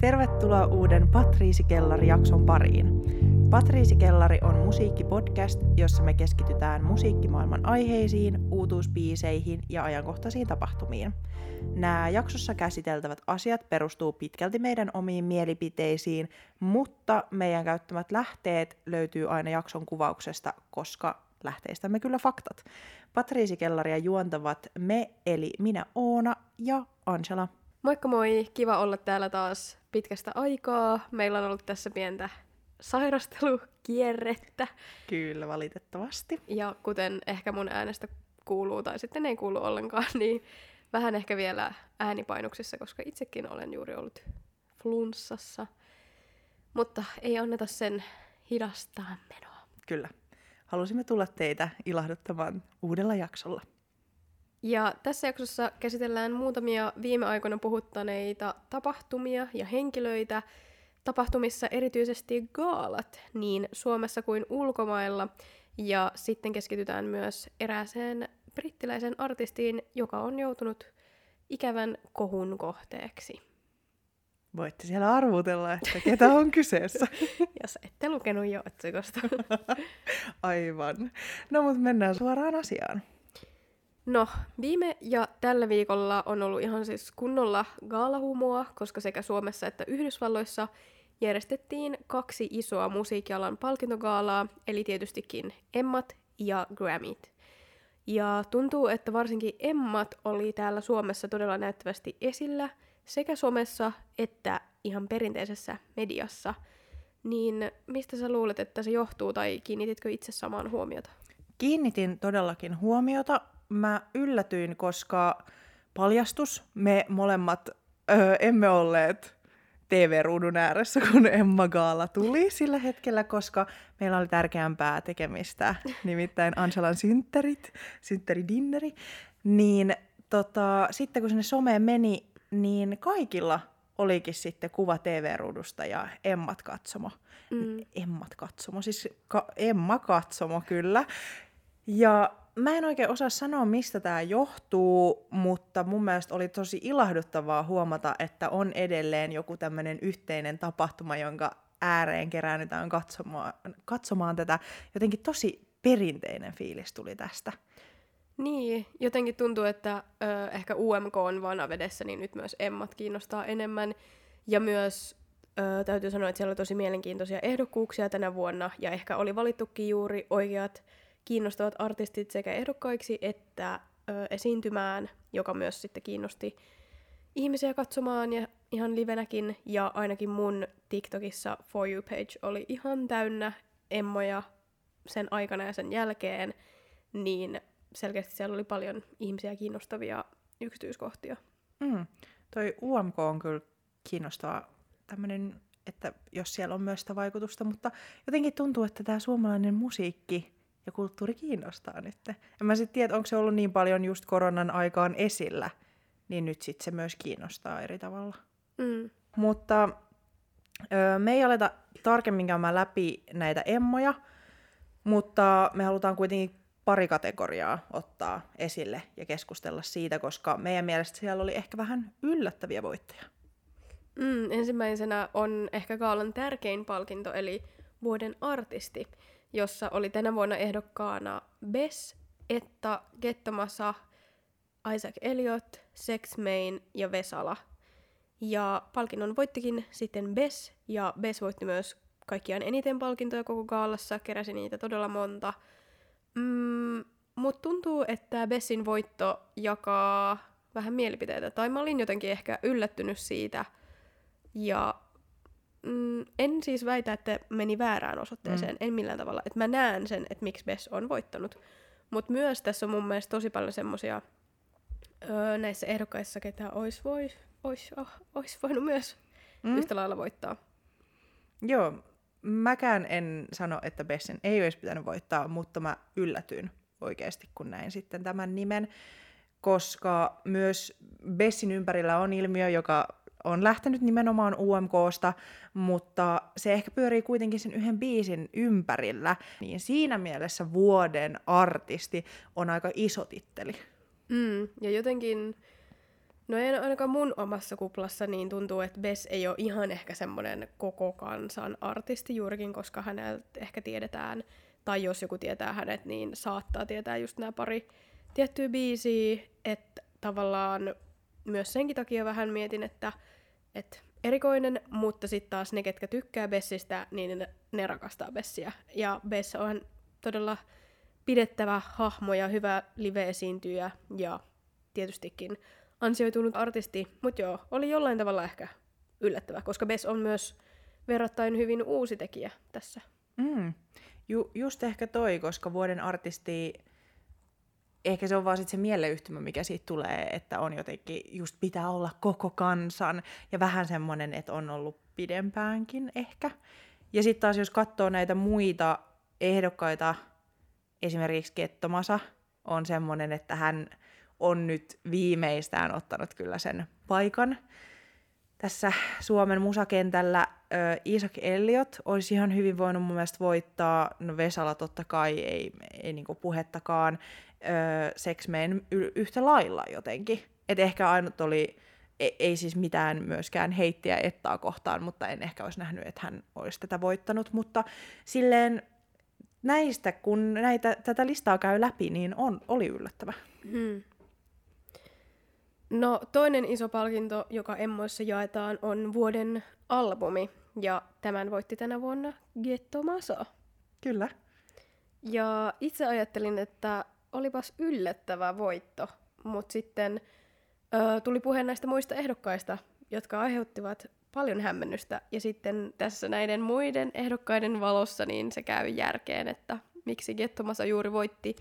Tervetuloa uuden Patriisi Kellari-jakson pariin. Patriisi Kellari on musiikkipodcast, jossa me keskitytään musiikkimaailman aiheisiin, uutuusbiiseihin ja ajankohtaisiin tapahtumiin. Nämä jaksossa käsiteltävät asiat perustuu pitkälti meidän omiin mielipiteisiin, mutta meidän käyttämät lähteet löytyy aina jakson kuvauksesta, koska lähteistämme kyllä faktat. Patriisi Kellaria juontavat me, eli minä Oona ja Angela. Moikka moi, kiva olla täällä taas pitkästä aikaa. Meillä on ollut tässä pientä sairastelukierrettä. Kyllä, valitettavasti. Ja kuten ehkä mun äänestä kuuluu, tai sitten ei kuulu ollenkaan, niin vähän ehkä vielä äänipainuksissa, koska itsekin olen juuri ollut flunssassa. Mutta ei anneta sen hidastaa menoa. Kyllä. Halusimme tulla teitä ilahduttamaan uudella jaksolla. Ja tässä jaksossa käsitellään muutamia viime aikoina puhuttaneita tapahtumia ja henkilöitä. Tapahtumissa erityisesti gaalat niin Suomessa kuin ulkomailla. Ja sitten keskitytään myös erääseen brittiläisen artistiin, joka on joutunut ikävän kohun kohteeksi. Voitte siellä arvutella, että ketä on kyseessä. Jos ette lukenut jo otsikosta. Aivan. No mutta mennään suoraan asiaan. No, viime ja tällä viikolla on ollut ihan siis kunnolla gaalahumua, koska sekä Suomessa että Yhdysvalloissa järjestettiin kaksi isoa musiikkialan palkintogaalaa, eli tietystikin Emmat ja Grammyt. Ja tuntuu, että varsinkin Emmat oli täällä Suomessa todella näyttävästi esillä sekä somessa että ihan perinteisessä mediassa. Niin mistä sä luulet, että se johtuu tai kiinnititkö itse samaan huomiota? Kiinnitin todellakin huomiota. Mä yllätyin, koska paljastus, me molemmat öö, emme olleet TV-ruudun ääressä, kun Emma Gaala tuli sillä hetkellä, koska meillä oli tärkeämpää tekemistä, nimittäin Angelan synttärit, synttäridinneri. Niin tota, sitten kun sinne someen meni, niin kaikilla olikin sitten kuva TV-ruudusta ja Emmat katsomo. Mm. Emmat katsomo, siis ka- Emma katsomo kyllä. Ja mä en oikein osaa sanoa, mistä tämä johtuu, mutta mun mielestä oli tosi ilahduttavaa huomata, että on edelleen joku tämmöinen yhteinen tapahtuma, jonka ääreen keräännytään katsomaan, katsomaan tätä. Jotenkin tosi perinteinen fiilis tuli tästä. Niin, jotenkin tuntuu, että ö, ehkä UMK on vanavedessä, niin nyt myös Emmat kiinnostaa enemmän. Ja myös ö, täytyy sanoa, että siellä oli tosi mielenkiintoisia ehdokkuuksia tänä vuonna, ja ehkä oli valittukin juuri oikeat kiinnostavat artistit sekä ehdokkaiksi että ö, esiintymään, joka myös sitten kiinnosti ihmisiä katsomaan ja ihan livenäkin. Ja ainakin mun TikTokissa For You page oli ihan täynnä emmoja sen aikana ja sen jälkeen, niin selkeästi siellä oli paljon ihmisiä kiinnostavia yksityiskohtia. Mm. Toi UMK on kyllä kiinnostava tämmöinen, että jos siellä on myös sitä vaikutusta, mutta jotenkin tuntuu, että tämä suomalainen musiikki ja kulttuuri kiinnostaa nyt. En mä sitten tiedä, onko se ollut niin paljon just koronan aikaan esillä, niin nyt sitten se myös kiinnostaa eri tavalla. Mm. Mutta ö, me ei aleta tarkemmin käymään läpi näitä emmoja, mutta me halutaan kuitenkin pari kategoriaa ottaa esille ja keskustella siitä, koska meidän mielestä siellä oli ehkä vähän yllättäviä voittajia. Mm, ensimmäisenä on ehkä Gaalan tärkein palkinto, eli vuoden artisti jossa oli tänä vuonna ehdokkaana Bess, Etta, Gettomasa, Isaac Elliot, Sex Main ja Vesala. Ja palkinnon voittikin sitten Bess, ja Bess voitti myös kaikkiaan eniten palkintoja koko gaalassa, keräsi niitä todella monta. Mm, Mutta tuntuu, että Bessin voitto jakaa vähän mielipiteitä, tai mä olin jotenkin ehkä yllättynyt siitä, ja Mm, en siis väitä, että meni väärään osoitteeseen, mm. en millään tavalla. Että mä näen sen, että miksi Bess on voittanut. Mutta myös tässä on mun mielestä tosi paljon semmosia öö, näissä ehdokkaissa, ketä olisi voi, ois, oh, ois voinut myös mm. yhtä lailla voittaa. Joo, mäkään en sano, että Bessin ei olisi pitänyt voittaa, mutta mä yllätyin oikeasti, kun näin sitten tämän nimen, koska myös Bessin ympärillä on ilmiö, joka on lähtenyt nimenomaan UMKsta, mutta se ehkä pyörii kuitenkin sen yhden biisin ympärillä, niin siinä mielessä vuoden artisti on aika iso titteli. Mm, ja jotenkin No ei ainakaan mun omassa kuplassa niin tuntuu, että Bess ei ole ihan ehkä semmoinen koko kansan artisti juurikin, koska häneltä ehkä tiedetään, tai jos joku tietää hänet, niin saattaa tietää just nämä pari tiettyä biisiä, että tavallaan myös senkin takia vähän mietin, että, että erikoinen, mutta sitten taas ne, ketkä tykkää Bessistä, niin ne, ne rakastaa Bessiä. Ja Bess on todella pidettävä hahmo ja hyvä live-esiintyjä ja tietystikin ansioitunut artisti, mutta joo, oli jollain tavalla ehkä yllättävä, koska Bess on myös verrattain hyvin uusi tekijä tässä. Mm. Ju, just ehkä toi, koska vuoden artisti, ehkä se on vaan sit se mieleyhtymä, mikä siitä tulee, että on jotenkin, just pitää olla koko kansan, ja vähän semmoinen, että on ollut pidempäänkin ehkä. Ja sitten taas jos katsoo näitä muita ehdokkaita, esimerkiksi Kettomasa on semmoinen, että hän on nyt viimeistään ottanut kyllä sen paikan tässä Suomen musakentällä. Ö, Isaac Elliot olisi ihan hyvin voinut mun mielestä voittaa, no Vesala totta kai, ei, ei niinku puhettakaan, ö, Sex Men y- yhtä lailla jotenkin. Et ehkä ainut oli, ei, ei siis mitään myöskään heittiä ettaa kohtaan, mutta en ehkä olisi nähnyt, että hän olisi tätä voittanut, mutta silleen näistä, kun näitä, tätä listaa käy läpi, niin on, oli yllättävä. Hmm. No toinen iso palkinto, joka Emmoissa jaetaan, on vuoden albumi. Ja tämän voitti tänä vuonna Getto Masa. Kyllä. Ja itse ajattelin, että olipas yllättävä voitto, mutta sitten ö, tuli puhe näistä muista ehdokkaista, jotka aiheuttivat paljon hämmennystä. Ja sitten tässä näiden muiden ehdokkaiden valossa niin se käy järkeen, että miksi Gettomasa juuri voitti.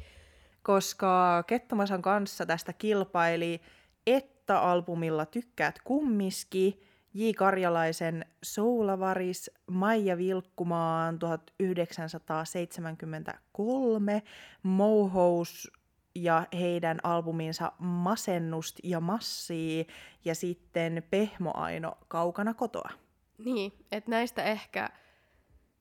Koska Kettomasan kanssa tästä kilpaili Etta-albumilla Tykkäät kummiski, J. Karjalaisen Soulavaris, Maija Vilkkumaan 1973, Mohous ja heidän albuminsa Masennust ja Massii ja sitten Pehmo Aino Kaukana kotoa. Niin, että näistä ehkä,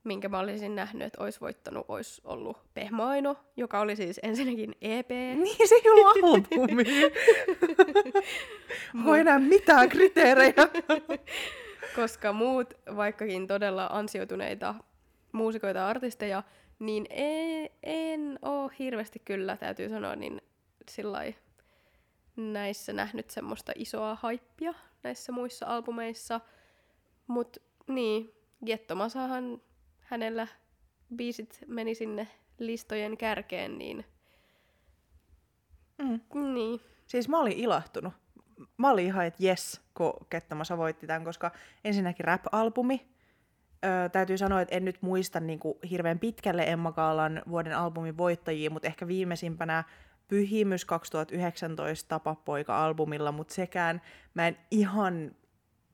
minkä mä olisin nähnyt, että olisi voittanut, olisi ollut Pehmo Aino, joka oli siis ensinnäkin EP. Niin, se ei ollut albumi. Voi enää mitään kriteerejä. Koska muut, vaikkakin todella ansioituneita muusikoita ja artisteja, niin en, en ole hirveästi kyllä, täytyy sanoa, niin sillai näissä nähnyt semmoista isoa haippia näissä muissa albumeissa. Mut niin, Gettomasahan hänellä biisit meni sinne listojen kärkeen, niin... Mm. Niin. Siis mä olin ilahtunut. Mä olin ihan, että jes, kun Kettamasa voitti tämän, koska ensinnäkin rap-albumi. Öö, täytyy sanoa, että en nyt muista niin kuin, hirveän pitkälle Emma Gaalan vuoden albumin voittajia, mutta ehkä viimeisimpänä Pyhimys 2019 Tapapoika-albumilla, mutta sekään mä en ihan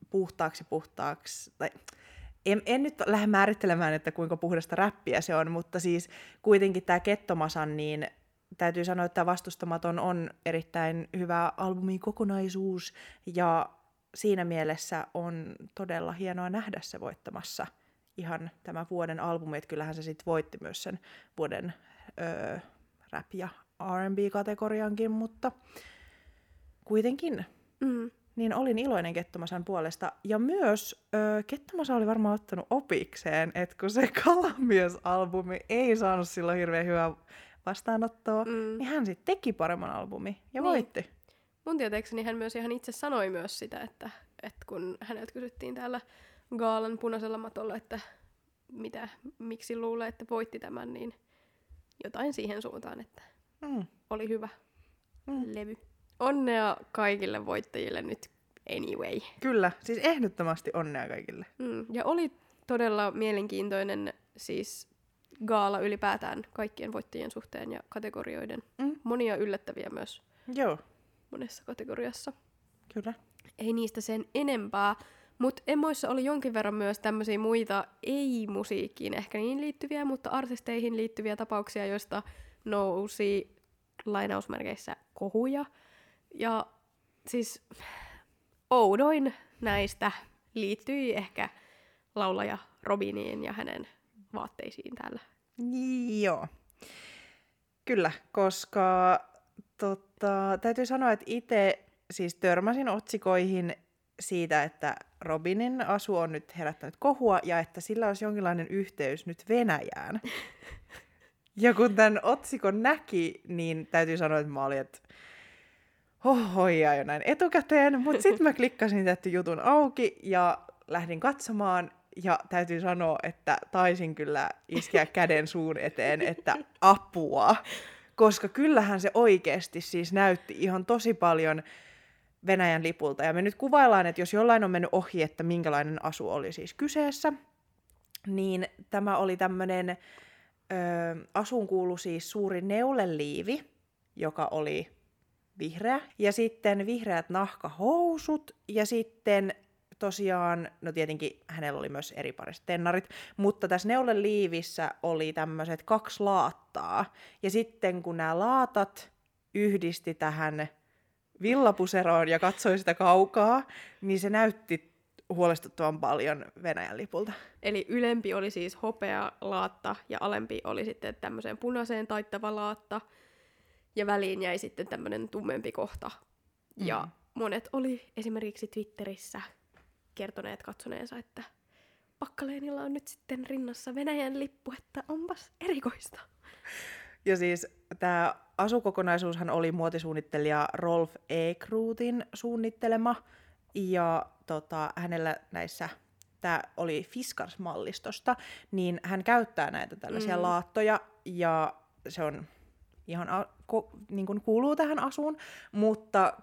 puhtaaksi puhtaaksi, tai en, en nyt lähde määrittelemään, että kuinka puhdasta räppiä se on, mutta siis kuitenkin tämä Kettomasan, niin täytyy sanoa, että Vastustamaton on erittäin hyvä albumin kokonaisuus, ja siinä mielessä on todella hienoa nähdä se voittamassa ihan tämä vuoden albumi, että kyllähän se sitten voitti myös sen vuoden öö, rap- ja R&B-kategoriankin, mutta kuitenkin Mm. Niin olin iloinen Kettomasan puolesta. Ja myös ö, Kettomasa oli varmaan ottanut opikseen, että kun se Kalamies-albumi ei saanut silloin hirveän hyvää vastaanottoa, Mm. niin hän sitten teki paremman albumi ja Niin. voitti. Mun tietääkseni hän myös ihan itse sanoi myös sitä, että, että kun häneltä kysyttiin täällä Gaalan punaisella matolla, että mitä, miksi luulee, että voitti tämän, niin jotain siihen suuntaan, että Mm. oli hyvä Mm. levy. Onnea kaikille voittajille nyt anyway. Kyllä, siis ehdottomasti onnea kaikille. Mm. Ja oli todella mielenkiintoinen siis gaala ylipäätään kaikkien voittajien suhteen ja kategorioiden. Mm. Monia yllättäviä myös Joo, monessa kategoriassa. kyllä. ei niistä sen enempää. Mutta Emmoissa oli jonkin verran myös tämmöisiä muita ei-musiikkiin ehkä niin liittyviä, mutta artisteihin liittyviä tapauksia, joista nousi lainausmerkeissä kohuja. Ja siis oudoin näistä liittyi ehkä laulaja Robiniin ja hänen vaatteisiin täällä. Joo. Kyllä, koska tota, täytyy sanoa, että itse siis törmäsin otsikoihin siitä, että Robinin asu on nyt herättänyt kohua ja että sillä olisi jonkinlainen yhteys nyt Venäjään. Ja kun tämän otsikon näki, niin täytyy sanoa, että mä olin, että hohoja jo näin etukäteen, mutta sitten mä klikkasin tätä jutun auki ja lähdin katsomaan ja täytyy sanoa, että taisin kyllä iskeä käden suun eteen, että apua. Koska kyllähän se oikeasti siis näytti ihan tosi paljon Venäjän lipulta. Ja me nyt kuvaillaan, että jos jollain on mennyt ohi, että minkälainen asu oli siis kyseessä, niin tämä oli tämmöinen, asuun kuulu siis suuri neuleliivi, joka oli vihreä, ja sitten vihreät nahkahousut, ja sitten tosiaan, no tietenkin hänellä oli myös eri pariset tennarit, mutta tässä neuleliivissä oli tämmöiset kaksi laattaa, ja sitten kun nämä laatat yhdisti tähän villapuseroon ja katsoi sitä kaukaa, niin se näytti huolestuttavan paljon Venäjän lipulta. Eli ylempi oli siis hopea laatta ja alempi oli sitten tämmöiseen punaiseen taittava laatta ja väliin jäi sitten tämmöinen tummempi kohta. Mm. Ja monet oli esimerkiksi Twitterissä kertoneet katsoneensa, että Pakkaleenilla on nyt sitten rinnassa Venäjän lippu, että onpas erikoista. Ja siis tämä asukokonaisuushan oli muotisuunnittelija Rolf Ekruutin suunnittelema, ja tota, hänellä näissä, tämä oli Fiskars-mallistosta, niin hän käyttää näitä tällaisia mm. laattoja, ja se on ihan a, ko, niin kuin kuuluu tähän asuun, mutta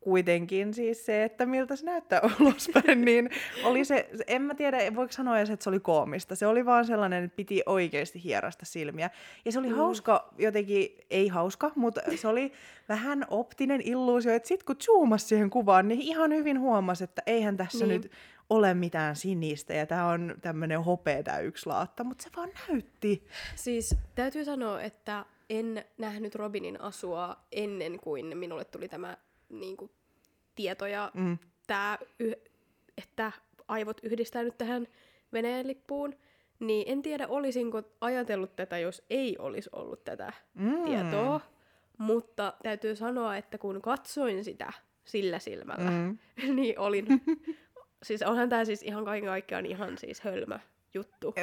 kuitenkin siis se, että miltä se näyttää ulospäin, niin oli se, en mä tiedä, voiko sanoa edes, että se oli koomista. Se oli vaan sellainen, että piti oikeasti hierasta silmiä. Ja se oli mm. hauska, jotenkin, ei hauska, mutta se oli vähän optinen illuusio, että sit kun zoomasi siihen kuvaan, niin ihan hyvin huomasi, että eihän tässä niin. nyt ole mitään sinistä ja tämä on tämmöinen hopea tämä yksi laatta, mutta se vaan näytti. Siis täytyy sanoa, että en nähnyt Robinin asua ennen kuin minulle tuli tämä niin kuin, tieto ja mm. tää, että aivot yhdistää nyt tähän Venäjän lippuun, niin en tiedä olisinko ajatellut tätä, jos ei olisi ollut tätä mm. tietoa. Mutta täytyy sanoa, että kun katsoin sitä sillä silmällä, mm. niin olin... siis onhan tämä siis ihan kaiken kaikkiaan ihan siis hölmö juttu.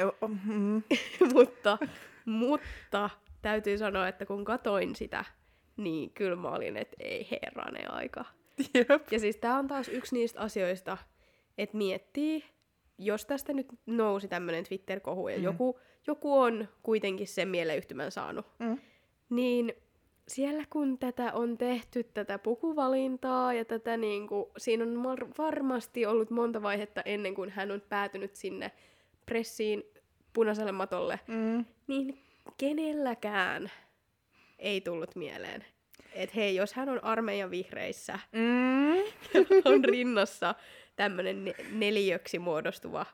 Mm. mutta, mutta täytyy sanoa, että kun katoin sitä, niin kyllä mä olin, että ei herrane aika. Jep. Ja siis tää on taas yksi niistä asioista, että miettii, jos tästä nyt nousi tämmöinen Twitter-kohu ja mm. joku, joku on kuitenkin sen mieleyhtymän saanut, mm. niin siellä kun tätä on tehty, tätä pukuvalintaa ja tätä niinku, siinä on varmasti ollut monta vaihetta ennen kuin hän on päätynyt sinne pressiin punaiselle matolle, mm. niin kenelläkään ei tullut mieleen. Että hei, jos hän on armeijan vihreissä, mm. on rinnassa tämmöinen ne- neliöksi muodostuva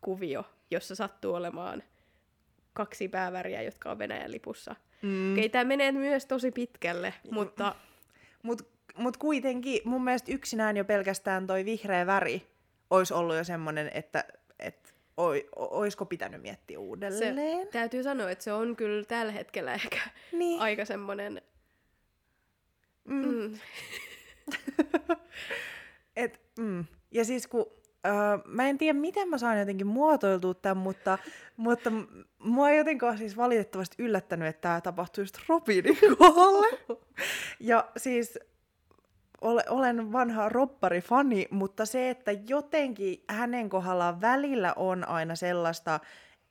kuvio, jossa sattuu olemaan kaksi pääväriä, jotka on Venäjän lipussa. Mm. Okei, tämä menee myös tosi pitkälle, mutta... Mut, mut kuitenkin mun mielestä yksinään jo pelkästään toi vihreä väri olisi ollut jo semmoinen, että, oisko pitänyt miettiä uudelleen? Se, täytyy sanoa, että se on kyllä tällä hetkellä ehkä niin. aika semmoinen... Mm. Mm. Et, mm. Ja siis kun Uh, mä en tiedä, miten mä saan jotenkin muotoiltua tämän, mutta, mutta mua ei jotenkaan siis valitettavasti yllättänyt, että tämä tapahtui just Robinin kohdalle. Ja siis olen vanha roppari-fani, mutta se, että jotenkin hänen kohdallaan välillä on aina sellaista,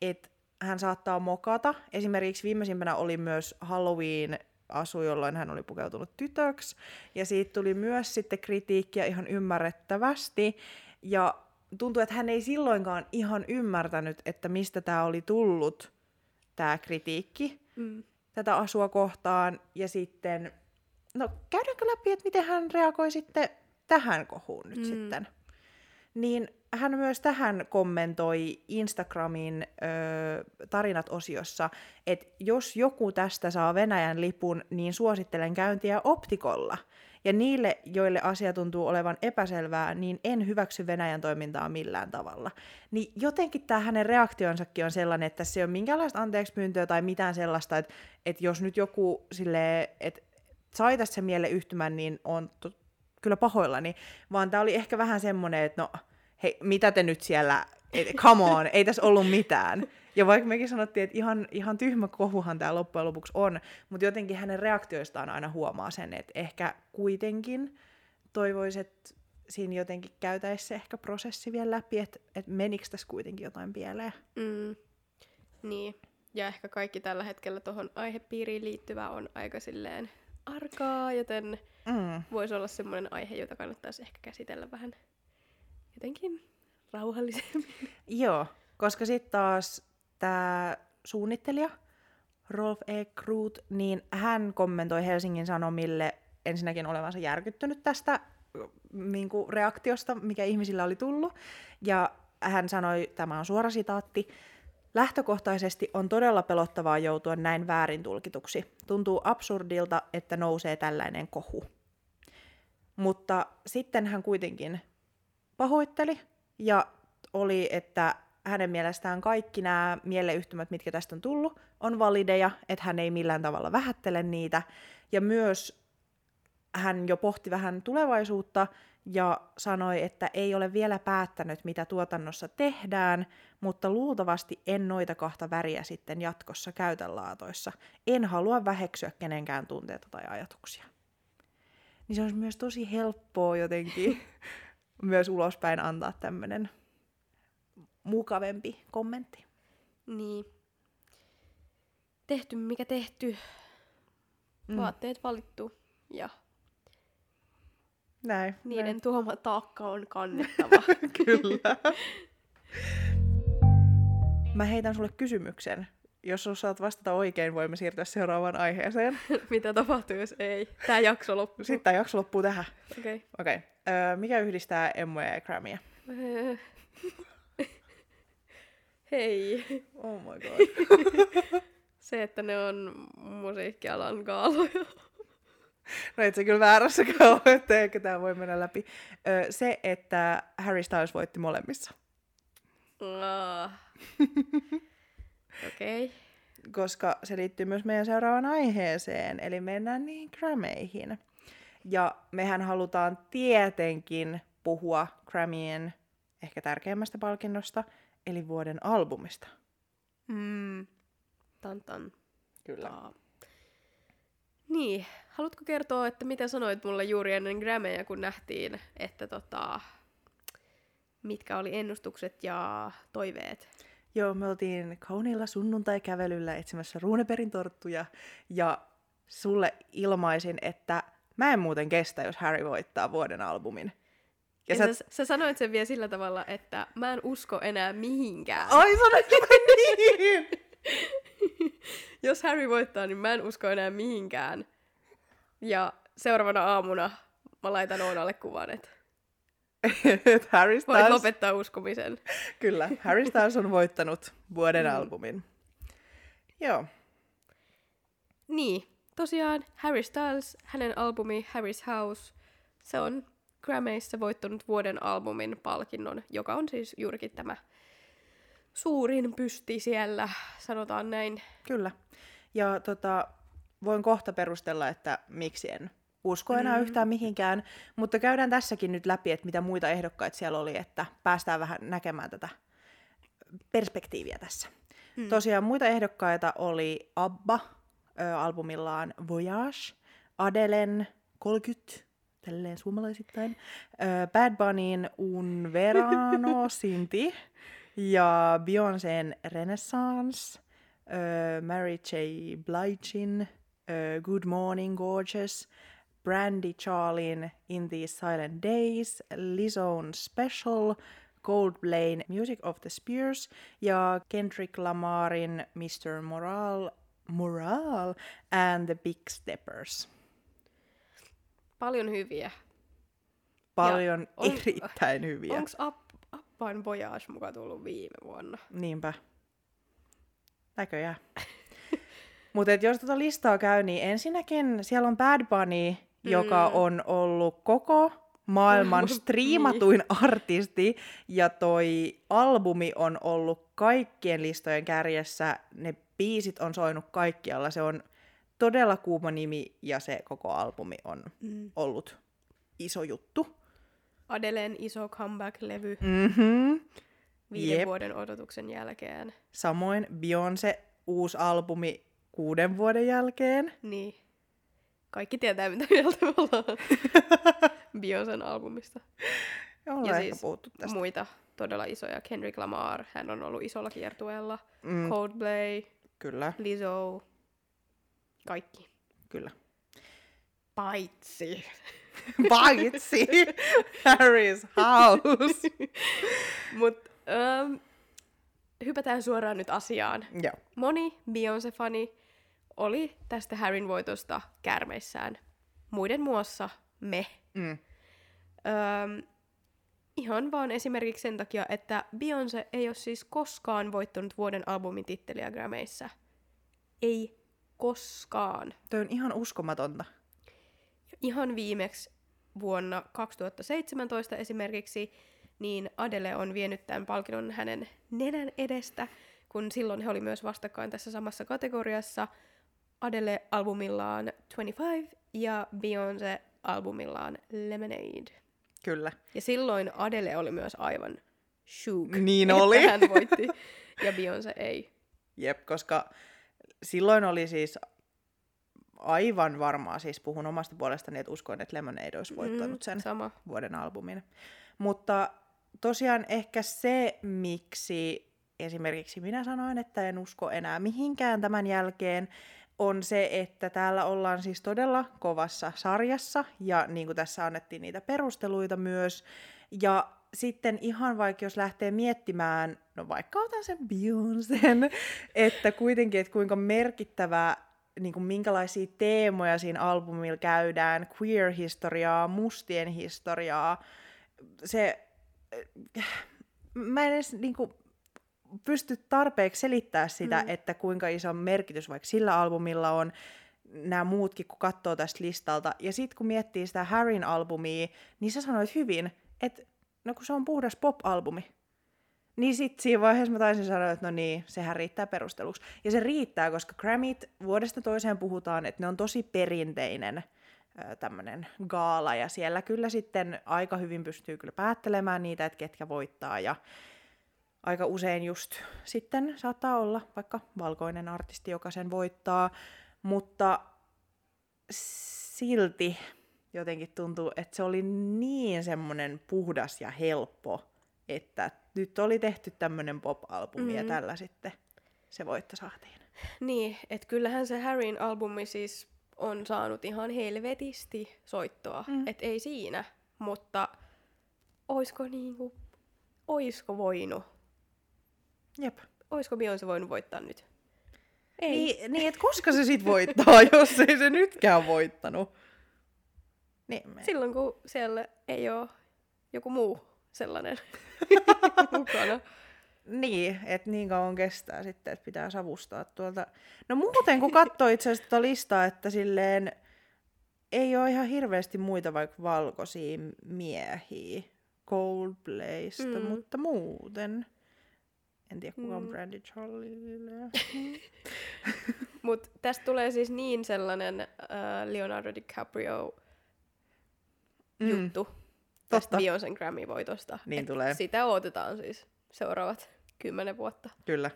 että hän saattaa mokata. Esimerkiksi viimeisimpänä oli myös Halloween asu, jolloin hän oli pukeutunut tytöksi. Ja siitä tuli myös sitten kritiikkiä ihan ymmärrettävästi. Ja tuntuu, että hän ei silloinkaan ihan ymmärtänyt, että mistä tämä oli tullut, tämä kritiikki mm. tätä asua kohtaan. Ja sitten no käydäänkö läpi, että miten hän reagoi sitten tähän kohuun nyt mm. sitten. Niin hän myös tähän kommentoi Instagramin ö, tarinat-osiossa, että jos joku tästä saa Venäjän lipun, niin suosittelen käyntiä optikolla. Ja niille, joille asia tuntuu olevan epäselvää, niin en hyväksy Venäjän toimintaa millään tavalla. Niin jotenkin tämä hänen reaktionsakin on sellainen, että se ei ole minkäänlaista anteeksi tai mitään sellaista, että, että jos nyt joku silleen, että sai tässä mielen yhtymän, niin on to- kyllä pahoillani, vaan tämä oli ehkä vähän semmoinen, että no, hei, mitä te nyt siellä, come on, ei tässä ollut mitään. Ja vaikka mekin sanottiin, että ihan, ihan tyhmä kohuhan tämä loppujen lopuksi on, mutta jotenkin hänen reaktioistaan aina huomaa sen, että ehkä kuitenkin toivoisi, että siinä jotenkin käytäisi se ehkä prosessi vielä läpi, että, että menikö tässä kuitenkin jotain pieleen. Mm. Niin. Ja ehkä kaikki tällä hetkellä tuohon aihepiiriin liittyvä on aika silleen arkaa, joten mm. voisi olla semmoinen aihe, jota kannattaisi ehkä käsitellä vähän jotenkin rauhallisemmin. Joo, koska sitten taas tämä suunnittelija, Rolf E. Kruut, niin hän kommentoi Helsingin Sanomille ensinnäkin olevansa järkyttynyt tästä niin kuin reaktiosta, mikä ihmisillä oli tullut. Ja hän sanoi, tämä on suora sitaatti, Lähtökohtaisesti on todella pelottavaa joutua näin väärin tulkituksi. Tuntuu absurdilta, että nousee tällainen kohu. Mutta sitten hän kuitenkin pahoitteli ja oli, että hänen mielestään kaikki nämä mieleyhtymät, mitkä tästä on tullut, on valideja, että hän ei millään tavalla vähättele niitä. Ja myös hän jo pohti vähän tulevaisuutta ja sanoi, että ei ole vielä päättänyt, mitä tuotannossa tehdään, mutta luultavasti en noita kahta väriä sitten jatkossa käytä laatoissa. En halua väheksyä kenenkään tunteita tai ajatuksia. Niin se olisi myös tosi helppoa jotenkin myös ulospäin antaa tämmöinen mukavempi kommentti. Niin. Tehty mikä tehty. Mm. Vaatteet valittu ja näin, niiden näin. tuoma taakka on kannettava. Kyllä. Mä heitän sulle kysymyksen. Jos osaat vastata oikein, voimme siirtyä seuraavaan aiheeseen. Mitä tapahtuu, jos ei? Tämä jakso loppuu. Sitten tämä jakso loppuu tähän. Okei. Okay. Okei. Okay. Öö, mikä yhdistää Emmoja ja Grammyä? Hei. Oh my god. Se, että ne on musiikkialan gaaloja. No et se kyllä väärässäkään ole, että ehkä tämä voi mennä läpi. Öö, se, että Harry Styles voitti molemmissa. Ah. Okei. Okay. Koska se liittyy myös meidän seuraavaan aiheeseen, eli mennään niihin Grammeihin. Ja mehän halutaan tietenkin puhua Grammyjen ehkä tärkeimmästä palkinnosta, eli vuoden albumista. Mm. Tan tan. Kyllä. Taa. Niin, haluatko kertoa, että mitä sanoit mulle juuri ennen Grammyja, kun nähtiin, että tota, mitkä oli ennustukset ja toiveet? Joo, me oltiin kauniilla sunnuntai-kävelyllä etsimässä Runeperin torttuja, ja sulle ilmaisin, että mä en muuten kestä, jos Harry voittaa vuoden albumin. Ja, ja sä, sä sanoit sen vielä sillä tavalla, että mä en usko enää mihinkään. Ai sanoit niin! jos Harry voittaa, niin mä en usko enää mihinkään. Ja seuraavana aamuna mä laitan Oonalle kuvan, että Harry Styles... Voit lopettaa uskomisen. Kyllä, Harry Styles on voittanut vuoden mm. albumin. Joo. Niin, tosiaan Harry Styles, hänen albumi Harry's House, se on Grammyissa voittanut vuoden albumin palkinnon, joka on siis juurikin tämä suurin pysti siellä, sanotaan näin. Kyllä. Ja tota, voin kohta perustella, että miksi en usko enää mm. yhtään mihinkään, mutta käydään tässäkin nyt läpi, että mitä muita ehdokkaita siellä oli, että päästään vähän näkemään tätä perspektiiviä tässä. Mm. Tosiaan muita ehdokkaita oli Abba ö, albumillaan Voyage, Adelen 30, tälleen suomalaisittain, ö, Bad Bunnyin Un Verano Sinti ja Beyoncé'n Renaissance, ö, Mary J. Bligein Good Morning Gorgeous, Brandy Charlin In These Silent Days, Lizone Special, Coldplay Music of the Spears ja Kendrick Lamarin Mr. Moral, Moral and the Big Steppers. Paljon hyviä. Paljon on, erittäin hyviä. Onko Up, Uppain Voyage mukaan tullut viime vuonna? Niinpä. Näköjään. Mutta jos tuota listaa käy, niin ensinnäkin siellä on Bad Bunny, mm. joka on ollut koko maailman striimatuin niin. artisti, ja toi albumi on ollut kaikkien listojen kärjessä, ne biisit on soinut kaikkialla, se on todella kuuma nimi, ja se koko albumi on mm. ollut iso juttu. Adeleen iso comeback-levy Mm-hmm. viiden Jep. vuoden odotuksen jälkeen. Samoin Beyoncé uusi albumi kuuden vuoden jälkeen. Niin. Kaikki tietää, mitä mieltä me ollaan Beyoncén albumista. Ja ollaan Ja siis puhuttu tästä. Muita todella isoja. Kendrick Lamar, hän on ollut isolla kiertueella. Mm, Coldplay, kyllä, Lizzo, kaikki. kyllä. Paitsi. Paitsi Harry's House. Mut ähm, hypätään suoraan nyt asiaan. Joo. Moni Beyoncé-fani oli tästä Harryn voitosta kärmeissään. Muiden muassa me. Mm. Öm, ihan vaan esimerkiksi sen takia, että Beyoncé ei ole siis koskaan voittanut vuoden albumin titteliä Grammyissa. Ei koskaan. Toi on ihan uskomatonta. Ihan viimeksi vuonna 2017 esimerkiksi, niin Adele on vienyt tämän palkinnon hänen nenän edestä, kun silloin he oli myös vastakkain tässä samassa kategoriassa. Adele albumillaan 25 ja Beyoncé albumillaan Lemonade. Kyllä. Ja silloin Adele oli myös aivan shook, Niin oli. hän voitti ja Beyoncé ei. Jep, koska silloin oli siis aivan varmaa, siis puhun omasta puolestani, että uskoin, että Lemonade olisi voittanut sen Sama. vuoden albumin. Mutta tosiaan ehkä se, miksi esimerkiksi minä sanoin, että en usko enää mihinkään tämän jälkeen, on se, että täällä ollaan siis todella kovassa sarjassa, ja niin kuin tässä annettiin niitä perusteluita myös, ja sitten ihan vaikka jos lähtee miettimään, no vaikka otan sen Beyoncén, että kuitenkin, että kuinka merkittävä, niin kuin minkälaisia teemoja siinä albumilla käydään, queer-historiaa, mustien historiaa, se, äh, mä en edes niin kuin, pysty tarpeeksi selittää sitä, mm. että kuinka iso merkitys vaikka sillä albumilla on, nämä muutkin, kun katsoo tästä listalta. Ja sitten kun miettii sitä Harryn albumia, niin sä sanoit hyvin, että no kun se on puhdas pop-albumi, niin sitten siinä vaiheessa mä taisin sanoa, että no niin, sehän riittää perusteluksi. Ja se riittää, koska Grammyt vuodesta toiseen puhutaan, että ne on tosi perinteinen tämmöinen gaala, ja siellä kyllä sitten aika hyvin pystyy kyllä päättelemään niitä, että ketkä voittaa, ja aika usein just sitten saattaa olla vaikka valkoinen artisti, joka sen voittaa, mutta silti jotenkin tuntuu, että se oli niin semmoinen puhdas ja helppo, että nyt oli tehty tämmöinen pop-albumi mm. ja tällä sitten se voitto saatiin. Niin, että kyllähän se Harryn albumi siis on saanut ihan helvetisti soittoa. Mm. Et ei siinä, mutta oisko niinku, oisko voinut? Jep. Oisko Beyoncé voinut voittaa nyt? Ei. Niin, niin että koska se sit voittaa, jos ei se nytkään voittanut? Niin, me... Silloin kun siellä ei ole joku muu sellainen mukana. Niin, että niin kauan kestää sitten, että pitää savustaa tuolta. No muuten, kun katsoo itse asiassa tuota listaa, että silleen ei ole ihan hirveästi muita vaikka valkoisia miehiä Coldplaysta, mm. mutta muuten. En tiedä, kuka on Mm. Brandy Charlie. Mutta tästä tulee siis niin sellainen äh, Leonardo DiCaprio Mm, juttu tästä. Beyoncén Grammy-voitosta. Niin Et tulee. Sitä odotetaan siis seuraavat kymmenen vuotta. Kyllä.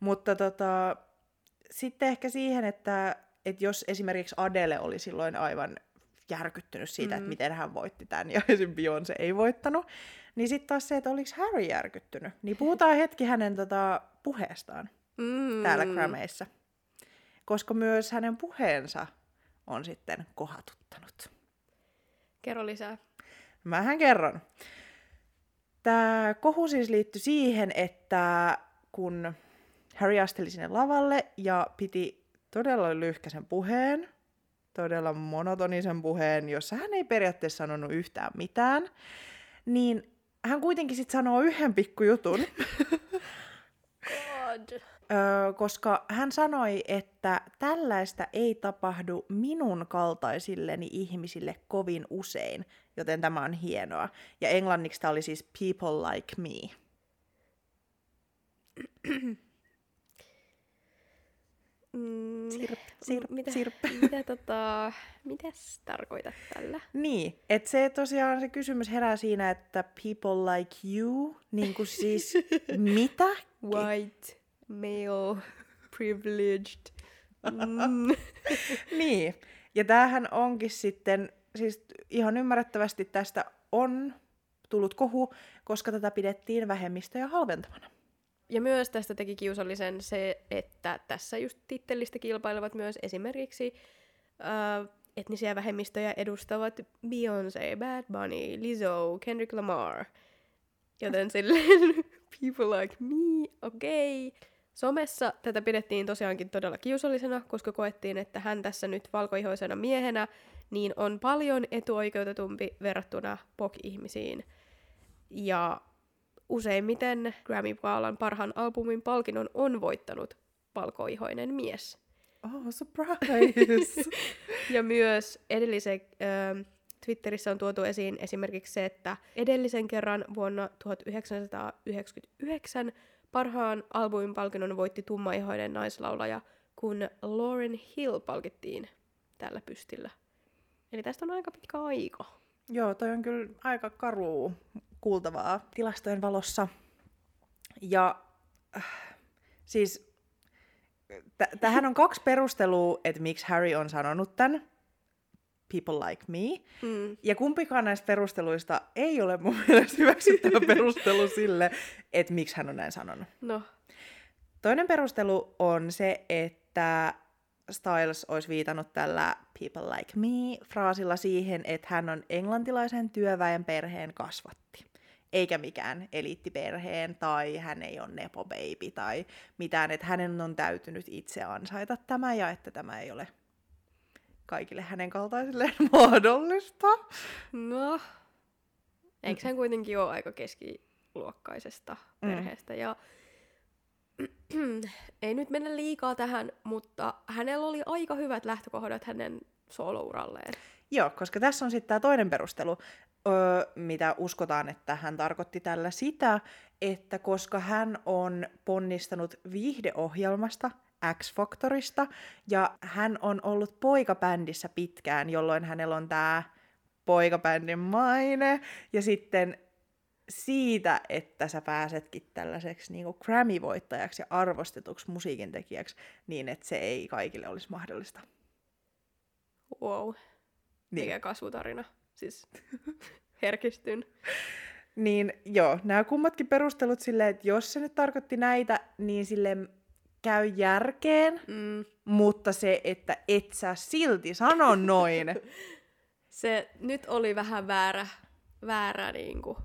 Mutta tota, sitten ehkä siihen, että, että jos esimerkiksi Adele oli silloin aivan järkyttynyt siitä, mm. että miten hän voitti tämän ja esim. Beyoncé ei voittanut, niin sitten taas se, että oliko Harry järkyttynyt. Niin puhutaan hetki hänen tota, puheestaan Mm. täällä Grammyissa. Koska myös hänen puheensa on sitten kohatuttanut. Kerro lisää. Mähän kerron. Tämä kohu siis liittyi siihen, että kun Harry asteli sinne lavalle ja piti todella lyhkäisen puheen, todella monotonisen puheen, jossa hän ei periaatteessa sanonut yhtään mitään, niin hän kuitenkin sitten sanoo yhden pikkujutun, God. Öö, koska hän sanoi, että tällaista ei tapahdu minun kaltaisilleni ihmisille kovin usein, joten tämä on hienoa. Ja englanniksi tämä oli siis people like me. Mm, Sirp, sirp, mitä, sirp. mitä tota, mitäs tarkoitat tällä? Niin, että se tosiaan se kysymys herää siinä, että people like you, niin kuin siis mitä? White, male, privileged. Mm. Niin, ja tämähän onkin sitten, siis ihan ymmärrettävästi tästä on tullut kohu, koska tätä pidettiin vähemmistöjä halventavana. Ja myös tästä teki kiusallisen se, että tässä just tittelistä kilpailevat myös esimerkiksi äh, etnisiä vähemmistöjä edustavat Beyoncé, Bad Bunny, Lizzo, Kendrick Lamar. Joten silleen people like me, okei. Okay. Somessa tätä pidettiin tosiaankin todella kiusallisena, koska koettiin, että hän tässä nyt valkoihoisena miehenä niin on paljon etuoikeutetumpi verrattuna pok-ihmisiin. Ja useimmiten Grammy-gaalan parhaan albumin palkinnon on voittanut valkoihoinen mies. Oh, surprise! ja myös edellisen äh, Twitterissä on tuotu esiin esimerkiksi se, että edellisen kerran vuonna 1999 parhaan albumin palkinnon voitti tummaihoinen naislaulaja, kun Lauren Hill palkittiin tällä pystillä. Eli tästä on aika pitkä aika. Joo, toi on kyllä aika karu kuultavaa tilastojen valossa. Ja äh, siis t- tähän on kaksi perustelua, että miksi Harry on sanonut tämän. People like me. Mm. Ja kumpikaan näistä perusteluista ei ole mun mielestä hyväksyttävä perustelu sille, että miksi hän on näin sanonut. No, Toinen perustelu on se, että Styles olisi viitannut tällä people like me-fraasilla siihen, että hän on englantilaisen työväen perheen kasvatti. Eikä mikään eliittiperheen tai hän ei ole nepo baby tai mitään, että hänen on täytynyt itse ansaita tämä ja että tämä ei ole kaikille hänen kaltaisilleen mahdollista. no. Eikö hän kuitenkin ole aika keskiluokkaisesta Mm. perheestä? Ja ei nyt mennä liikaa tähän, mutta hänellä oli aika hyvät lähtökohdat hänen solouralleen. Joo, koska tässä on sitten tämä toinen perustelu, öö, mitä uskotaan, että hän tarkoitti tällä sitä, että koska hän on ponnistanut viihdeohjelmasta, X-Factorista, ja hän on ollut poikabändissä pitkään, jolloin hänellä on tämä poikabändin maine, ja sitten siitä, että sä pääsetkin tällaiseksi niin Grammy-voittajaksi ja arvostetuksi musiikintekijäksi, niin että se ei kaikille olisi mahdollista. Wow, Niin. mikä kasvutarina. Siis herkistyn. Niin joo, nämä kummatkin perustelut silleen, että jos se nyt tarkoitti näitä, niin sille käy järkeen, Mm. mutta se, että et sä silti sano noin. Se nyt oli vähän väärä, väärä niinku,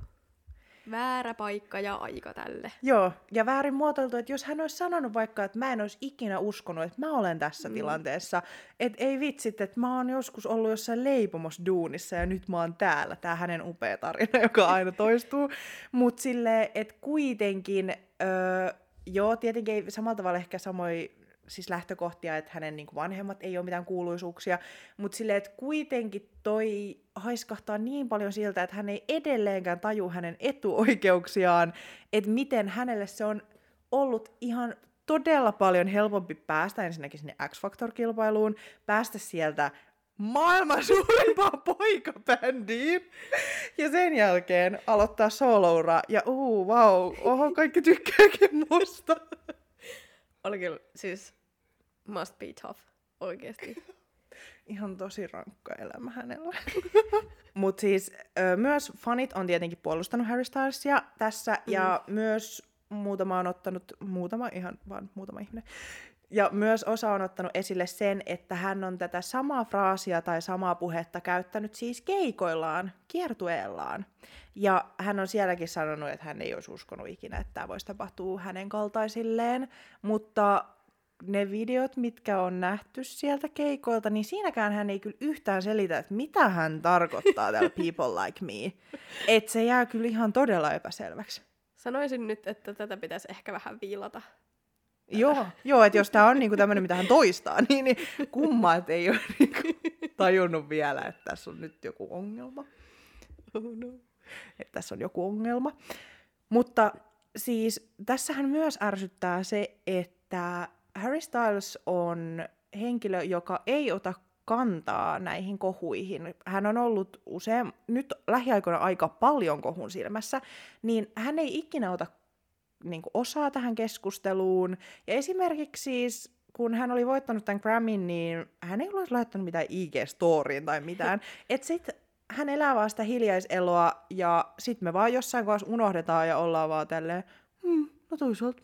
väärä paikka ja aika tälle. joo, ja väärin muotoiltu, että jos hän olisi sanonut vaikka, että mä en olisi ikinä uskonut, että mä olen tässä Mm. tilanteessa, että ei vitsit, että mä oon joskus ollut jossain leipomosduunissa ja nyt mä oon täällä, tää hänen upea tarina, joka aina toistuu, mutta silleen, että kuitenkin, öö, joo, tietenkin ei samalla tavalla ehkä samoin siis lähtökohtia, että hänen niin vanhemmat ei ole mitään kuuluisuuksia, mutta silleen, että kuitenkin toi haiskahtaa niin paljon siltä, että hän ei edelleenkään taju hänen etuoikeuksiaan, että miten hänelle se on ollut ihan todella paljon helpompi päästä ensinnäkin sinne X-Factor-kilpailuun, päästä sieltä maailman suurimpaan poikabändiin. Ja sen jälkeen aloittaa soloura ja uu, wow, oho, kaikki tykkääkin musta. Oli kyllä siis must be tough, oikeesti. Ihan tosi rankka elämä hänellä. Mutta siis ö, myös fanit on tietenkin puolustanut Harry Stylesia tässä, mm. ja myös muutama on ottanut, muutama ihan vaan muutama ihminen, ja myös osa on ottanut esille sen, että hän on tätä samaa fraasia tai samaa puhetta käyttänyt siis keikoillaan, kiertueellaan. Ja hän on sielläkin sanonut, että hän ei olisi uskonut ikinä, että tämä voisi tapahtua hänen kaltaisilleen, mutta ne videot, mitkä on nähty sieltä keikoilta, niin siinäkään hän ei kyllä yhtään selitä, että mitä hän tarkoittaa tällä people like me. Että se jää kyllä ihan todella epäselväksi. Sanoisin nyt, että tätä pitäisi ehkä vähän viilata. Joo, joo että jos tämä on niinku tämmöinen, mitä hän toistaa, niin, niin kumma, että ei ole niinku tajunnut vielä, että tässä on nyt joku ongelma. Oh no. Että tässä on joku ongelma. Mutta siis tässähän myös ärsyttää se, että Harry Styles on henkilö, joka ei ota kantaa näihin kohuihin. Hän on ollut usein, nyt lähiaikoina aika paljon kohun silmässä, niin hän ei ikinä ota niin kuin, osaa tähän keskusteluun. Ja esimerkiksi siis, kun hän oli voittanut tämän Grammyn, niin hän ei ollut laittanut mitään IG-storiin tai mitään. Et sit hän elää vaan sitä hiljaiseloa ja sit me vaan jossain kohdassa unohdetaan ja ollaan vaan tälleen, hmm, no toisaalta,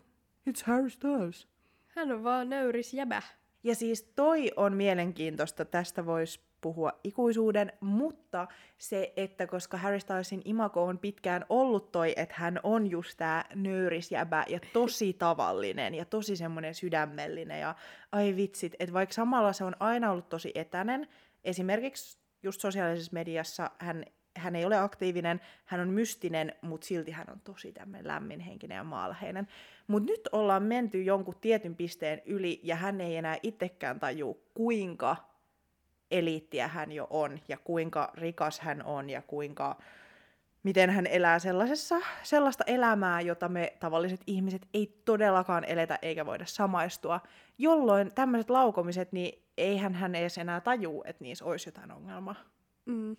it's Harry Styles. Hän on vaan nöyris jäbä. Ja siis toi on mielenkiintoista, tästä voisi puhua ikuisuuden, mutta se, että koska Harry Stylesin imako on pitkään ollut toi, että hän on just tää nöyrisjäbä ja tosi tavallinen ja tosi semmoinen sydämellinen ja ai vitsit, että vaikka samalla se on aina ollut tosi etäinen, esimerkiksi just sosiaalisessa mediassa hän, hän ei ole aktiivinen, hän on mystinen, mutta silti hän on tosi tämmöinen lämminhenkinen ja maalaheinen. Mutta nyt ollaan menty jonkun tietyn pisteen yli ja hän ei enää itsekään taju, kuinka eliittiä hän jo on ja kuinka rikas hän on ja kuinka miten hän elää sellaisessa, sellaista elämää, jota me tavalliset ihmiset ei todellakaan eletä eikä voida samaistua, jolloin tämmöiset laukomiset, niin eihän hän edes enää tajuu, että niissä olisi jotain ongelmaa. Mm.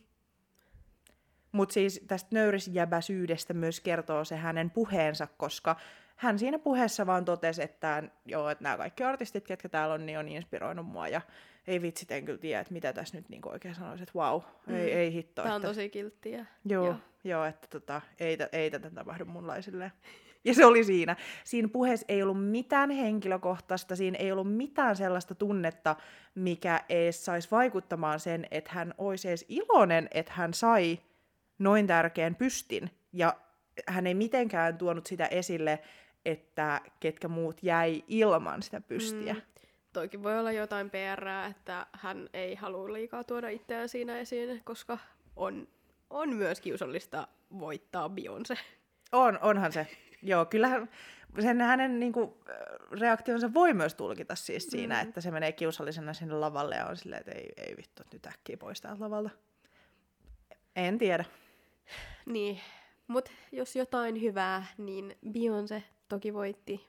Mutta siis tästä nöyrisjäbäsyydestä myös kertoo se hänen puheensa, koska hän siinä puheessa vaan totesi, että, joo, että nämä kaikki artistit, ketkä täällä on, niin on inspiroinut mua. Ja ei vitsit, en kyllä tiedä, että mitä tässä nyt niin oikein sanoisi, että vau, wow, ei, Mm. ei hitto. Tää on että, tosi kilttiä. joo, joo. joo. että tota, ei, ei tätä tapahdu munlaisille. Ja se oli siinä. Siinä puheessa ei ollut mitään henkilökohtaista, siinä ei ollut mitään sellaista tunnetta, mikä edes saisi vaikuttamaan sen, että hän olisi edes iloinen, että hän sai noin tärkeän pystin. Ja hän ei mitenkään tuonut sitä esille, että ketkä muut jäi ilman sitä pystiä. Mm. Toikin voi olla jotain PR, että hän ei halua liikaa tuoda itseään siinä esiin, koska on, on myös kiusallista voittaa Beyoncé. On, onhan se. Joo, kyllähän sen hänen niinku, äh, reaktionsa voi myös tulkita siis siinä, Mm. että se menee kiusallisena sinne lavalle ja on silleen, että ei, ei vittu, nyt äkkiä pois täältä lavalta. En tiedä. Niin, mutta jos jotain hyvää, niin Beyoncé toki voitti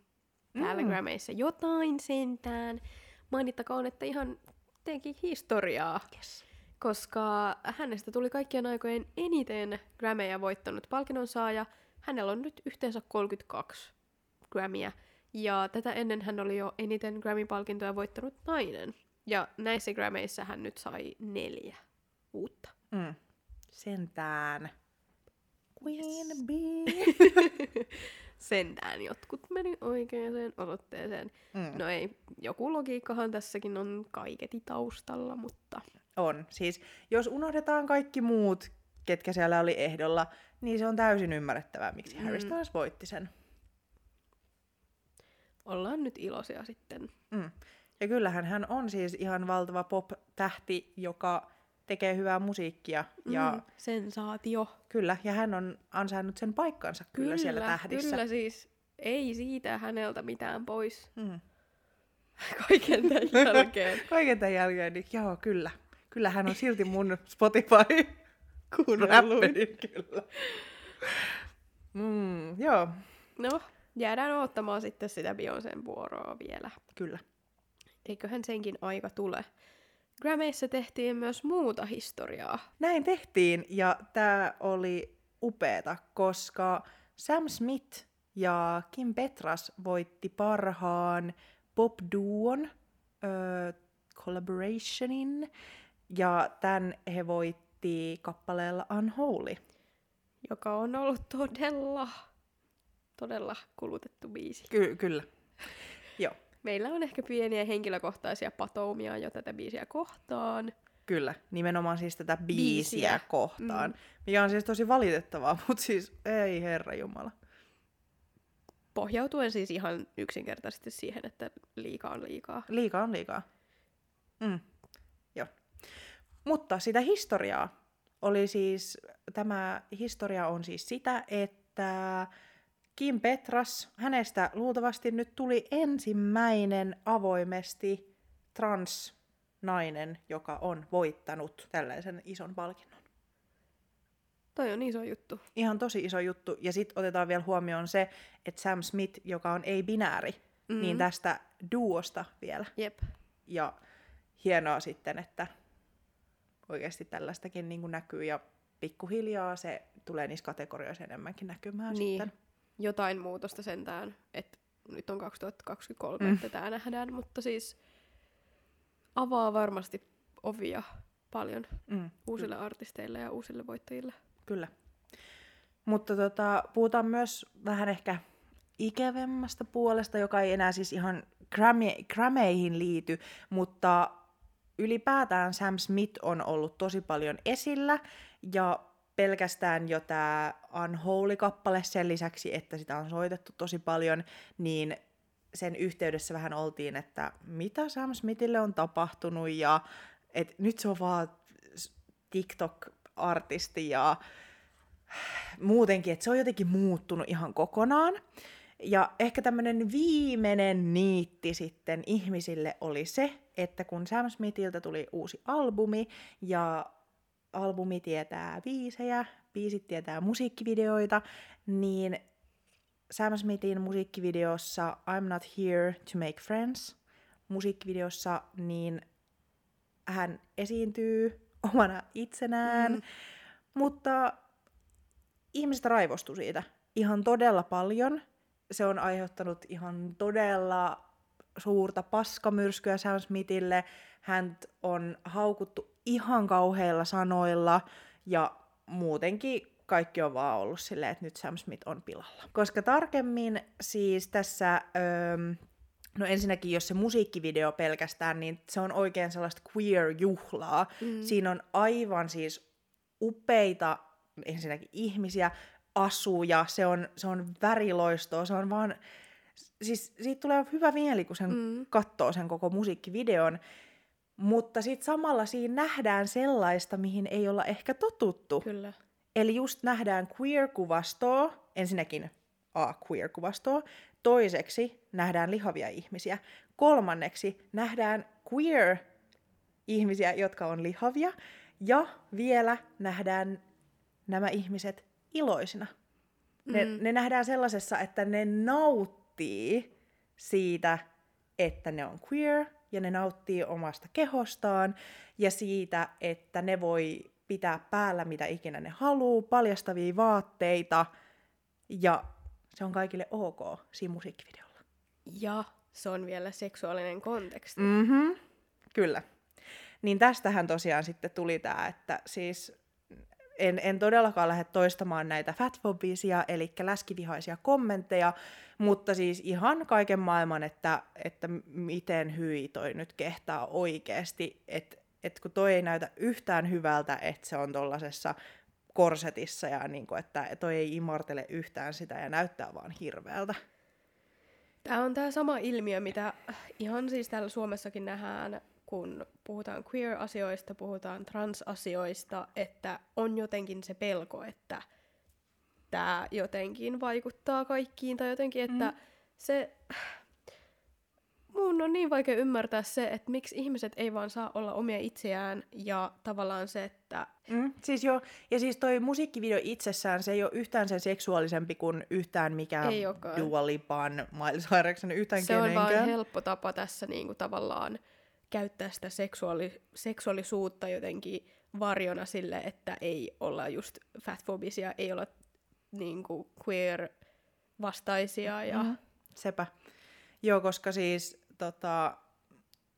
täällä Mm. Grammyissa jotain sentään. Mainittakoon, että ihan teki historiaa, Yes. koska hänestä tuli kaikkien aikojen eniten Grammyja voittanut palkinnon saaja. Hänellä on nyt yhteensä 32 Grammyä, ja tätä ennen hän oli jo eniten Grammy-palkintoja voittanut nainen. Ja näissä Grammyissa hän nyt sai neljä uutta. Mm. Sentään. Queen Yes. bee. Sentään jotkut meni oikeaan osoitteeseen. Mm. No ei, joku logiikkahan tässäkin on kaiketi taustalla, mutta On. Siis jos unohdetaan kaikki muut, ketkä siellä oli ehdolla, niin se on täysin ymmärrettävää, miksi mm. Harry. Styles voitti sen. ollaan nyt iloisia sitten. Mm. Ja kyllähän hän on siis ihan valtava pop-tähti, joka tekee hyvää musiikkia. Ja Mm, sensaatio. kyllä, ja hän on ansainnut sen paikkansa kyllä, kyllä siellä tähdissä. Kyllä siis ei siitä häneltä mitään pois Mm. kaiken tämän jälkeen. Kaiken tämän jälkeen, niin joo, kyllä. Kyllä hän on silti mun Spotify Kuunnelluin. kyllä. Mm, joo, No, jäädään odottamaan sitten sitä Beyoncén vuoroa vielä. kyllä. Eiköhän senkin aika tule. Grammyissa tehtiin myös muuta historiaa. Näin tehtiin, ja tämä oli upeeta, koska Sam Smith ja Kim Petras voitti parhaan pop-duon ö, collaborationin, ja tämän he voitti kappaleella Unholy. joka on ollut todella, todella kulutettu biisi. Ky- kyllä. Meillä on ehkä pieniä henkilökohtaisia patoumia jo tätä biisiä kohtaan. kyllä. Nimenomaan siis tätä biisiä, Biisiä. kohtaan, Mm. mikä on siis tosi valitettavaa, mutta siis ei herra jumala. Pohjautuen siis ihan yksinkertaisesti siihen, että liikaa on liikaa. Liikaa on liikaa. Mm. Joo. Mutta sitä historiaa oli siis, tämä historia on siis sitä, että Kim Petras, hänestä luultavasti nyt tuli ensimmäinen avoimesti transnainen, joka on voittanut tällaisen ison palkinnon. Toi on iso juttu. Ihan tosi iso juttu. Ja sitten otetaan vielä huomioon se, että Sam Smith, joka on ei-binääri, mm. niin tästä duosta vielä. Jep. Ja hienoa sitten, että oikeasti tällaistakin niin kuin näkyy ja pikkuhiljaa se tulee niissä kategorioissa enemmänkin näkymään Niin. sitten. Jotain muutosta sentään, että nyt on 2023, mm. että tämä nähdään, mutta siis avaa varmasti ovia paljon Mm, uusille artisteille ja uusille voittajille. kyllä. Mutta tota, puhutaan myös vähän ehkä ikävemmästä puolesta, joka ei enää siis ihan Grammy, Grammeihin liity, mutta ylipäätään Sam Smith on ollut tosi paljon esillä ja pelkästään jo tämä Unholy-kappale sen lisäksi, että sitä on soitettu tosi paljon, niin sen yhteydessä vähän oltiin, että mitä Sam Smithille on tapahtunut ja et nyt se on vaan TikTok-artisti ja muutenkin, että se on jotenkin muuttunut ihan kokonaan. Ja ehkä tämmöinen viimeinen niitti sitten ihmisille oli se, että kun Sam Smithiltä tuli uusi albumi ja albumi tietää biisejä, biisit tietää musiikkivideoita, niin Sam Smithin musiikkivideossa I'm Not Here to Make Friends musiikkivideossa, niin hän esiintyy omana itsenään, mm. mutta ihmiset raivostu siitä ihan todella paljon. Se on aiheuttanut ihan todella suurta paskamyrskyä Sam Smithille. Hän on haukuttu ihan kauheilla sanoilla ja muutenkin kaikki on vaan ollut silleen, että nyt Sam Smith on pilalla. Koska tarkemmin siis tässä, öö, no ensinnäkin jos se musiikkivideo pelkästään, niin se on oikein sellaista queer-juhlaa. Mm. Siinä on aivan siis upeita ensinnäkin ihmisiä, asuja, se on, se on väriloistoa, se on vaan, siis siitä tulee hyvä mieli, kun sen mm. katsoo sen koko musiikkivideon, mutta sitten samalla siinä nähdään sellaista, mihin ei olla ehkä totuttu. Kyllä. Eli just nähdään queer-kuvastoa, ensinnäkin A, queer-kuvastoa, toiseksi nähdään lihavia ihmisiä, kolmanneksi nähdään queer-ihmisiä, jotka on lihavia, ja vielä nähdään nämä ihmiset iloisina. Ne, Mm. ne nähdään sellaisessa, että ne nauttii siitä, että ne on queer, ja ne nauttii omasta kehostaan, ja siitä, että ne voi pitää päällä mitä ikinä ne haluaa, paljastavia vaatteita, ja se on kaikille ok siinä musiikkivideolla. Ja se on vielä seksuaalinen konteksti. Mhm, kyllä. Niin tästähän tosiaan sitten tuli tämä, että siis en, en todellakaan lähde toistamaan näitä fatfobisia, eli läskivihaisia kommentteja, mutta siis ihan kaiken maailman, että, että miten hyi toi nyt kehtaa oikeasti, että et kun toi ei näytä yhtään hyvältä, että se on tollasessa korsetissa ja niin että toi ei imartele yhtään sitä ja näyttää vaan hirveältä. Tämä on tämä sama ilmiö, mitä ihan siis täällä Suomessakin nähdään, kun puhutaan queer-asioista, puhutaan trans-asioista, että on jotenkin se pelko, että tämä jotenkin vaikuttaa kaikkiin, tai jotenkin, että mm. se... Mun on niin vaikea ymmärtää se, että miksi ihmiset ei vaan saa olla omia itseään, ja tavallaan se, että Mm, siis jo, ja siis toi musiikkivideo itsessään, se ei ole yhtään sen seksuaalisempi kuin yhtään mikään. Dua Lipan, Miley Cyrusin, yhtään se on vaan kenenkään. helppo tapa tässä niinku tavallaan käyttää sitä seksuaali- seksuaalisuutta jotenkin varjona sille, että ei olla just fatfobisia, ei olla niinku queer vastaisia ja Mhm, Sepä. Joo, koska siis tota,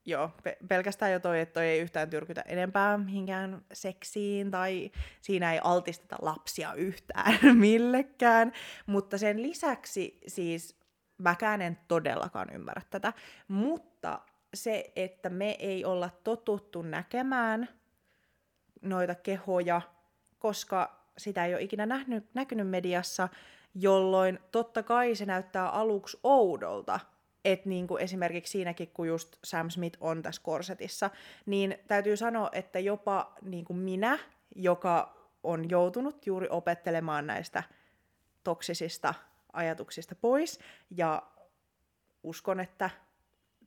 joo, pe- pelkästään jo toi, että toi ei yhtään tyrkytä enempää mihinkään seksiin tai siinä ei altisteta lapsia yhtään millekään. Mutta sen lisäksi siis mäkään en todellakaan ymmärrä tätä. Mutta se, että me ei olla totuttu näkemään noita kehoja, koska sitä ei ole ikinä nähnyt, näkynyt mediassa, jolloin totta kai se näyttää aluksi oudolta, että niin kuin esimerkiksi siinäkin, kun just Sam Smith on tässä korsetissa, niin täytyy sanoa, että jopa niin kuin minä, joka on joutunut juuri opettelemaan näistä toksisista ajatuksista pois, ja uskon, että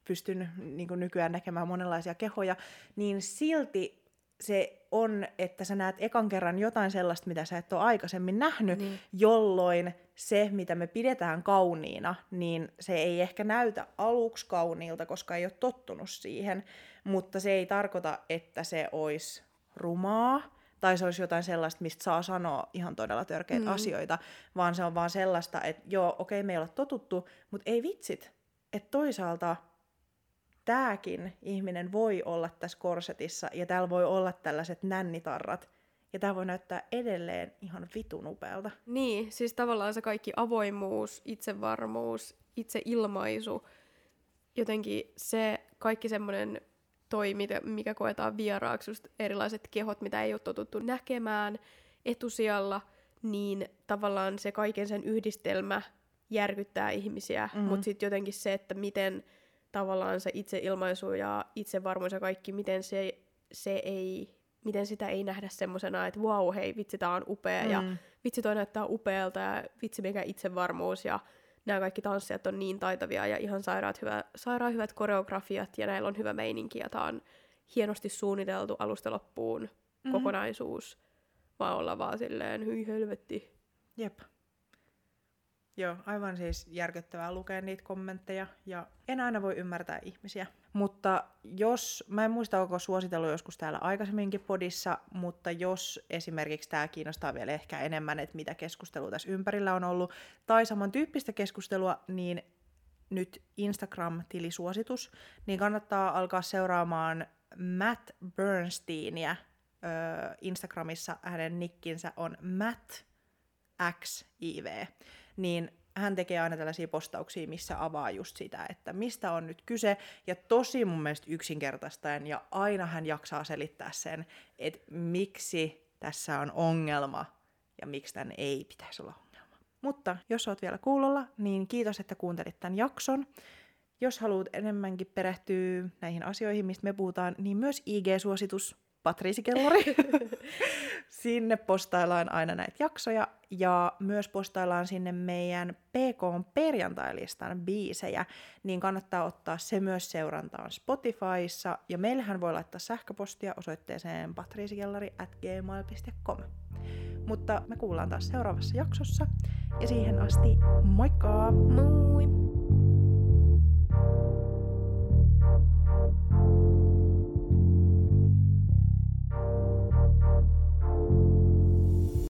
pystyn niin kuin nykyään näkemään monenlaisia kehoja, niin silti se on, että sä näet ekan kerran jotain sellaista, mitä sä et ole aikaisemmin nähnyt, Niin. jolloin se, mitä me pidetään kauniina, niin se ei ehkä näytä aluksi kauniilta, koska ei ole tottunut siihen, mutta se ei tarkoita, että se olisi rumaa, tai se olisi jotain sellaista, mistä saa sanoa ihan todella törkeitä mm. asioita, vaan se on vaan sellaista, että joo, okei, me ei olla totuttu, mutta ei vitsit, että toisaalta tämäkin ihminen voi olla tässä korsetissa, ja täällä voi olla tällaiset nännitarrat, ja tämä voi näyttää edelleen ihan vitun upealta. Niin, siis tavallaan se kaikki avoimuus, itsevarmuus, itseilmaisu, jotenkin se kaikki semmoinen toi, mikä koetaan vieraaksi, just erilaiset kehot, mitä ei ole totuttu näkemään etusijalla, niin tavallaan se kaiken sen yhdistelmä järkyttää ihmisiä, mm-hmm. mutta sitten jotenkin se, että miten tavallaan se itseilmaisu ja itsevarmuus ja kaikki, miten se, se ei, miten sitä ei nähdä semmosena, että wow, hei, vitsi, tää on upea, mm. ja vitsi, toi näyttää upealta, ja vitsi, mikä itsevarmuus, ja nämä kaikki tanssijat on niin taitavia, ja ihan sairaat, hyvä, sairaan hyvät koreografiat, ja näillä on hyvä meininki, ja tää on hienosti suunniteltu alusta loppuun mm-hmm. kokonaisuus, vaan olla vaan silleen, hyi helvetti. Jep. Joo, aivan siis järkyttävää lukea niitä kommentteja ja en aina voi ymmärtää ihmisiä. Mutta jos, mä en muista onko suositellut joskus täällä aikaisemminkin podissa, mutta jos esimerkiksi tämä kiinnostaa vielä ehkä enemmän, että mitä keskustelua tässä ympärillä on ollut, tai samantyyppistä keskustelua, niin nyt Instagram-tilisuositus, niin kannattaa alkaa seuraamaan Matt Bernsteinia. Instagramissa hänen nikkinsä on Matt XIV, niin hän tekee aina tällaisia postauksia, missä avaa just sitä, että mistä on nyt kyse, ja tosi mun mielestä yksinkertaistaen, ja aina hän jaksaa selittää sen, että miksi tässä on ongelma, ja miksi tämän ei pitäisi olla ongelma. Mutta jos oot vielä kuulolla, niin kiitos, että kuuntelit tämän jakson. Jos haluat enemmänkin perehtyä näihin asioihin, mistä me puhutaan, niin myös IG-suositus Patriisi Kellari. sinne postaillaan aina näitä jaksoja ja myös postaillaan sinne meidän PK perjantailistan biisejä, niin kannattaa ottaa se myös seurantaan Spotifyssa ja meillähän voi laittaa sähköpostia osoitteeseen patriisikellari at gmail.com. Mutta me kuullaan taas seuraavassa jaksossa ja siihen asti moikka! Moi!